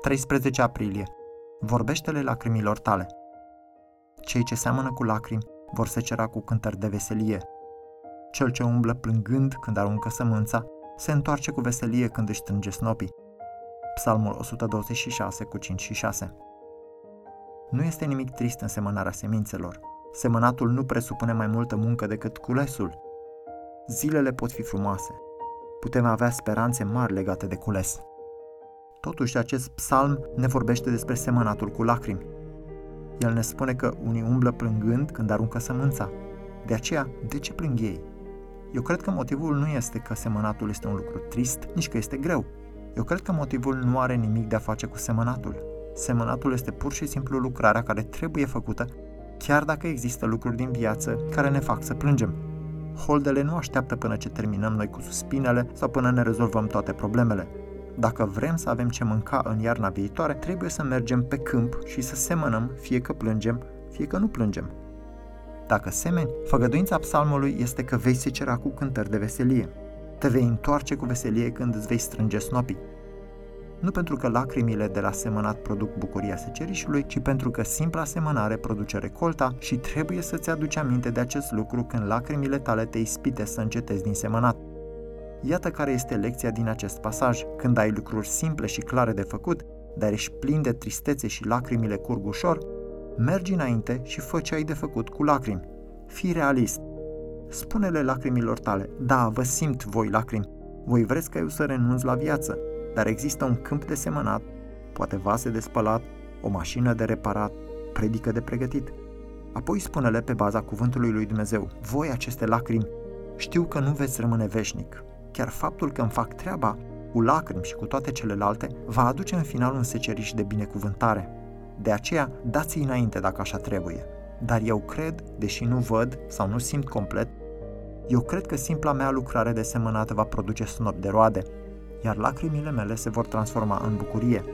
13 aprilie. Vorbește-le lacrimilor tale. Cei ce seamănă cu lacrimi vor secera cu cântări de veselie. Cel ce umblă plângând când aruncă sămânța, se întoarce cu veselie când își strânge snopii. Psalmul 126 cu 5 și 6 Nu este nimic trist în semănarea semințelor. Semănatul nu presupune mai multă muncă decât culesul. Zilele pot fi frumoase. Putem avea speranțe mari legate de cules. Totuși, acest psalm ne vorbește despre semănatul cu lacrimi. El ne spune că unii umblă plângând când aruncă sămânța. De aceea, de ce plâng ei? Eu cred că motivul nu este că semănatul este un lucru trist, nici că este greu. Eu cred că motivul nu are nimic de a face cu semănatul. Semănatul este pur și simplu lucrarea care trebuie făcută, chiar dacă există lucruri din viață care ne fac să plângem. Holdele nu așteaptă până ce terminăm noi cu suspinele sau până ne rezolvăm toate problemele. Dacă vrem să avem ce mânca în iarna viitoare, trebuie să mergem pe câmp și să semănăm, fie că plângem, fie că nu plângem. Dacă semeni, făgăduința psalmului este că vei secera cu cântări de veselie. Te vei întoarce cu veselie când îți vei strânge snopii. Nu pentru că lacrimile de la semănat produc bucuria secerișului, ci pentru că simpla semănare produce recolta și trebuie să-ți aduci aminte de acest lucru când lacrimile tale te ispite să încetezi din semănat. Iată care este lecția din acest pasaj. Când ai lucruri simple și clare de făcut, dar ești plin de tristețe și lacrimile curg ușor, mergi înainte și fă ce ai de făcut cu lacrimi. Fii realist. Spune-le lacrimilor tale, da, vă simt voi lacrimi, voi vreți ca eu să renunț la viață, dar există un câmp de semănat, poate vase de spălat, o mașină de reparat, predică de pregătit. Apoi spune-le pe baza cuvântului lui Dumnezeu, voi aceste lacrimi, știu că nu veți rămâne veșnic. Chiar faptul că îmi fac treaba cu lacrimi și cu toate celelalte va aduce în final un seceriș de binecuvântare. De aceea, dați-i înainte dacă așa trebuie. Dar eu cred, deși nu văd sau nu simt complet, eu cred că simpla mea lucrare de semănat va produce snop de roade, iar lacrimile mele se vor transforma în bucurie.